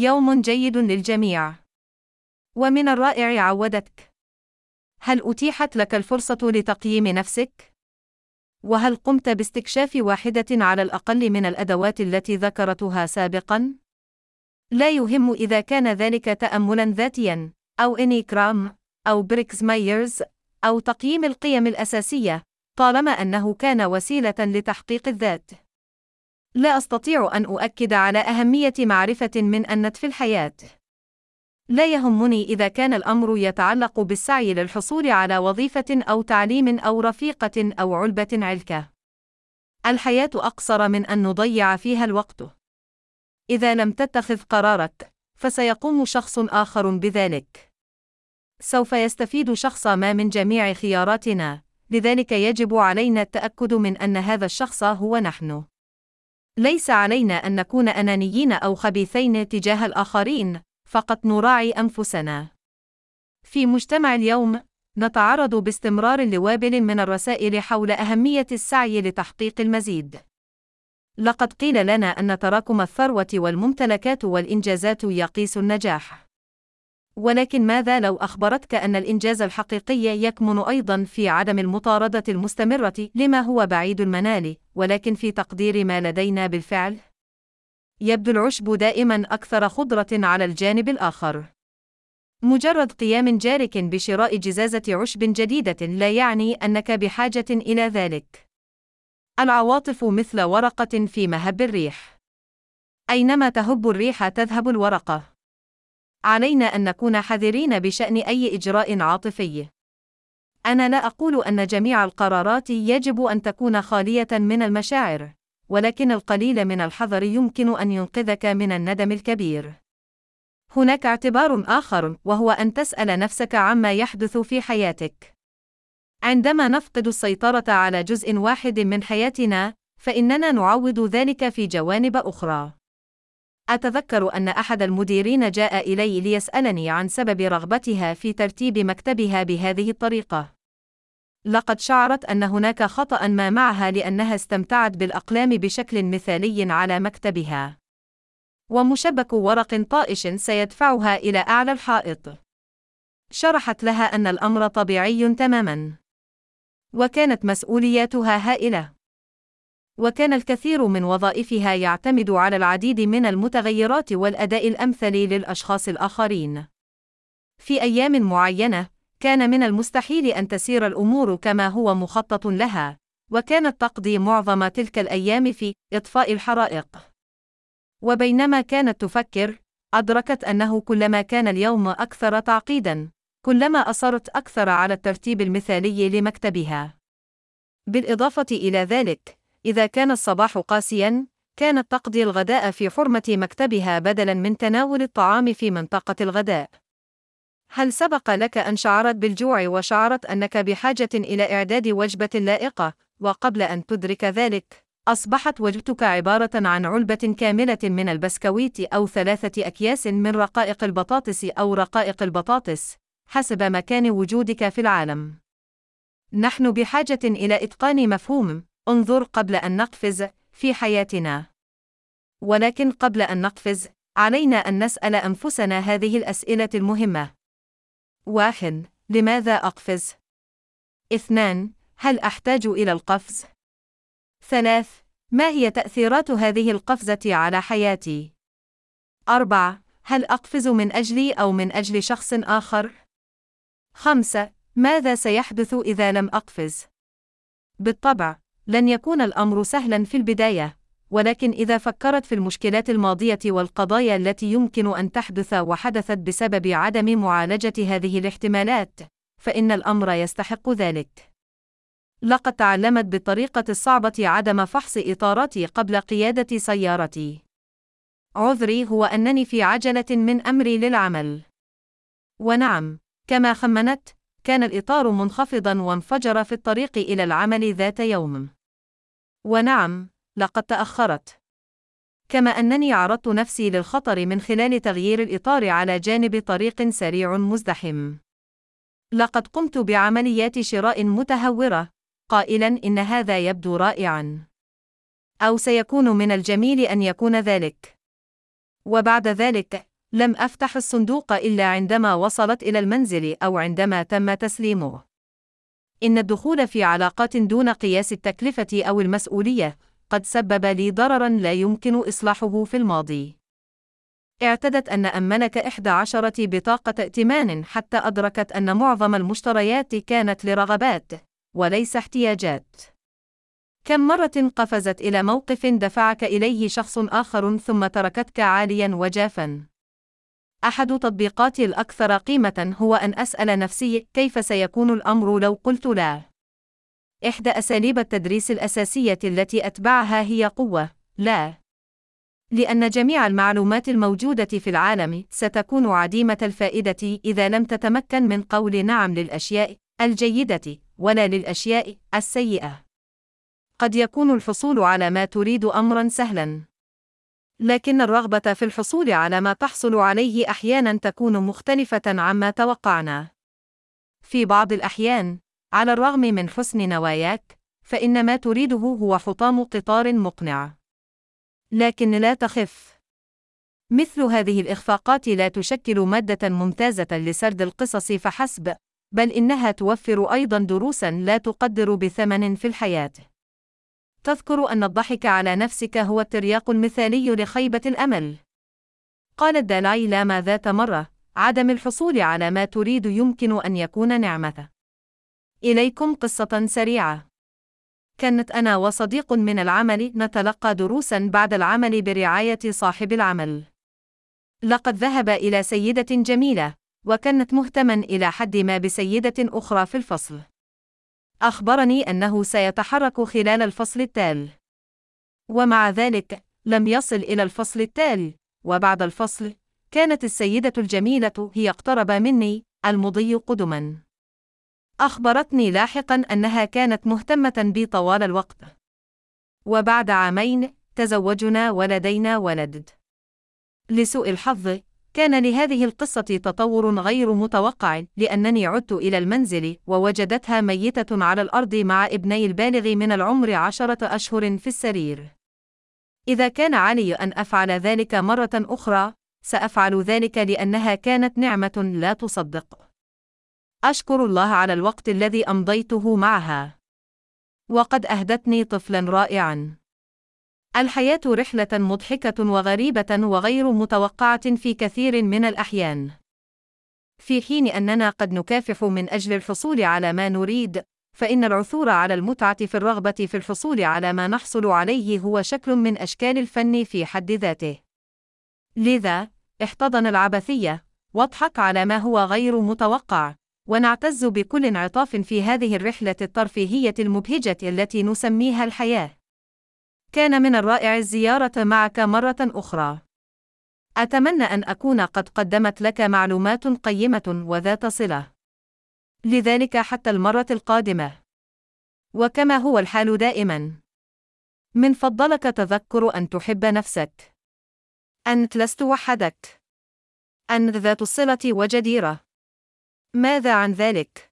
يوم جيد للجميع. ومن الرائع عودتك. هل أتيحت لك الفرصة لتقييم نفسك؟ وهل قمت باستكشاف واحدة على الأقل من الأدوات التي ذكرتها سابقًا؟ لا يهم إذا كان ذلك تأملًا ذاتيًا، أو إنياجرام، أو بريغز مايرز، أو تقييم القيم الأساسية، طالما أنه كان وسيلة لتحقيق الذات. لا أستطيع أن أؤكد على أهمية معرفة من النت في الحياة. لا يهمني إذا كان الأمر يتعلق بالسعي للحصول على وظيفة أو تعليم أو رفيقة أو علبة علكة. الحياة أقصر من أن نضيع فيها الوقت. إذا لم تتخذ قرارك، فسيقوم شخص آخر بذلك. سوف يستفيد شخص ما من جميع خياراتنا، لذلك يجب علينا التأكد من أن هذا الشخص هو نحن. ليس علينا أن نكون أنانيين أو خبيثين تجاه الآخرين، فقط نراعي أنفسنا. في مجتمع اليوم، نتعرض باستمرار لوابل من الرسائل حول أهمية السعي لتحقيق المزيد. لقد قيل لنا أن تراكم الثروة والممتلكات والإنجازات يقيس النجاح. ولكن ماذا لو أخبرتك أن الإنجاز الحقيقي يكمن أيضا في عدم المطاردة المستمرة لما هو بعيد المنال، ولكن في تقدير ما لدينا بالفعل؟ يبدو العشب دائما أكثر خضرة على الجانب الآخر. مجرد قيام جارك بشراء جزازة عشب جديدة لا يعني أنك بحاجة إلى ذلك. العواطف مثل ورقة في مهب الريح. أينما تهب الريح تذهب الورقة. علينا أن نكون حذرين بشأن أي إجراء عاطفي. أنا لا أقول أن جميع القرارات يجب أن تكون خالية من المشاعر، ولكن القليل من الحذر يمكن أن ينقذك من الندم الكبير. هناك اعتبار آخر وهو أن تسأل نفسك عما يحدث في حياتك. عندما نفقد السيطرة على جزء واحد من حياتنا، فإننا نعوض ذلك في جوانب أخرى. أتذكر أن أحد المديرين جاء إلي ليسألني عن سبب رغبتها في ترتيب مكتبها بهذه الطريقة. لقد شعرت أن هناك خطأ ما معها لأنها استمتعت بالأقلام بشكل مثالي على مكتبها. ومشبك ورق طائش سيدفعها إلى أعلى الحائط. شرحت لها أن الأمر طبيعي تماماً. وكانت مسؤولياتها هائلة. وكان الكثير من وظائفها يعتمد على العديد من المتغيرات والأداء الأمثل للأشخاص الآخرين. في أيام معينة، كان من المستحيل أن تسير الأمور كما هو مخطط لها، وكانت تقضي معظم تلك الأيام في إطفاء الحرائق. وبينما كانت تفكر، أدركت أنه كلما كان اليوم أكثر تعقيدًا، كلما أصرت أكثر على الترتيب المثالي لمكتبها. بالإضافة إلى ذلك، إذا كان الصباح قاسيًا، كانت تقضي الغداء في حرمة مكتبها بدلاً من تناول الطعام في منطقة الغداء. هل سبق لك أن شعرت بالجوع وشعرت أنك بحاجة إلى إعداد وجبة لائقة، وقبل أن تدرك ذلك، أصبحت وجبتك عبارة عن علبة كاملة من البسكويت أو ثلاثة أكياس من رقائق البطاطس أو رقائق البطاطس، حسب مكان وجودك في العالم. نحن بحاجة إلى إتقان مفهوم انظر قبل أن نقفز في حياتنا. ولكن قبل أن نقفز، علينا أن نسأل أنفسنا هذه الأسئلة المهمة. واحد: لماذا أقفز؟ اثنان: هل أحتاج إلى القفز؟ ثلاث: ما هي تأثيرات هذه القفزة على حياتي؟ أربعة: هل أقفز من أجلي أو من أجل شخص آخر؟ خمسة: ماذا سيحدث إذا لم أقفز؟ بالطبع، لن يكون الأمر سهلا في البداية، ولكن إذا فكرت في المشكلات الماضية والقضايا التي يمكن أن تحدث وحدثت بسبب عدم معالجة هذه الاحتمالات، فإن الأمر يستحق ذلك. لقد تعلمت بالطريقة الصعبة عدم فحص إطاراتي قبل قيادة سيارتي. عذري هو أنني في عجلة من أمري للعمل. ونعم، كما خمنت، كان الإطار منخفضا وانفجر في الطريق إلى العمل ذات يوم. ونعم، لقد تأخرت. كما أنني عرضت نفسي للخطر من خلال تغيير الإطار على جانب طريق سريع مزدحم. لقد قمت بعمليات شراء متهورة، قائلا إن هذا يبدو رائعا. أو سيكون من الجميل أن يكون ذلك. وبعد ذلك، لم أفتح الصندوق إلا عندما وصلت إلى المنزل أو عندما تم تسليمه. إن الدخول في علاقات دون قياس التكلفة أو المسؤولية قد سبب لي ضررًا لا يمكن إصلاحه في الماضي. اعتدت أن أمنك إحدى عشرة بطاقة ائتمان حتى أدركت أن معظم المشتريات كانت لرغبات، وليس احتياجات. كم مرة قفزت إلى موقف دفعك إليه شخص آخر ثم تركتك عاليًا وجافًا؟ أحد تطبيقاتي الأكثر قيمة هو أن أسأل نفسي كيف سيكون الأمر لو قلت لا. إحدى أساليب التدريس الأساسية التي أتبعها هي قوة لا. لأن جميع المعلومات الموجودة في العالم ستكون عديمة الفائدة إذا لم تتمكن من قول نعم للأشياء الجيدة ولا للأشياء السيئة. قد يكون الحصول على ما تريد أمرًا سهلًا. لكن الرغبة في الحصول على ما تحصل عليه أحيانًا تكون مختلفة عما توقعنا. في بعض الأحيان، على الرغم من حسن نواياك، فإن ما تريده هو حطام قطار مقنع. لكن لا تخف. مثل هذه الإخفاقات لا تشكل مادة ممتازة لسرد القصص فحسب، بل إنها توفر أيضا دروسا لا تقدر بثمن في الحياة. تذكر أن الضحك على نفسك هو الترياق المثالي لخيبة الأمل. قال الدالاي لاما ذات مرة: عدم الحصول على ما تريد يمكن أن يكون نعمة. إليكم قصة سريعة. كانت أنا وصديق من العمل نتلقى دروسا بعد العمل برعاية صاحب العمل. لقد ذهب إلى سيدة جميلة، وكانت مهتما إلى حد ما بسيدة أخرى في الفصل. أخبرني أنه سيتحرك خلال الفصل التالي. ومع ذلك، لم يصل إلى الفصل التالي، وبعد الفصل، كانت السيدة الجميلة هي اقترب مني، المضي قدما. أخبرتني لاحقا أنها كانت مهتمة بي طوال الوقت. وبعد عامين، تزوجنا ولدينا ولد. لسوء الحظ، كان لهذه القصة تطور غير متوقع لأنني عدت إلى المنزل ووجدتها ميتة على الأرض مع ابني البالغ من العمر عشرة أشهر في السرير. إذا كان علي أن أفعل ذلك مرة أخرى، سأفعل ذلك لأنها كانت نعمة لا تصدق. أشكر الله على الوقت الذي أمضيته معها. وقد أهدتني طفلا رائعا. الحياة رحلة مضحكة وغريبة وغير متوقعة في كثير من الأحيان. في حين أننا قد نكافح من أجل الحصول على ما نريد، فإن العثور على المتعة في الرغبة في الحصول على ما نحصل عليه هو شكل من أشكال الفن في حد ذاته. لذا، احتضن العبثية، واضحك على ما هو غير متوقع، ونعتز بكل انعطاف في هذه الرحلة الترفيهية المبهجة التي نسميها الحياة. كان من الرائع الزيارة معك مرة أخرى. أتمنى أن أكون قد قدمت لك معلومات قيمة وذات صلة. لذلك حتى المرة القادمة. وكما هو الحال دائما. من فضلك تذكر أن تحب نفسك. أنت لست وحدك. أنت ذات الصلة وجديرة. ماذا عن ذلك؟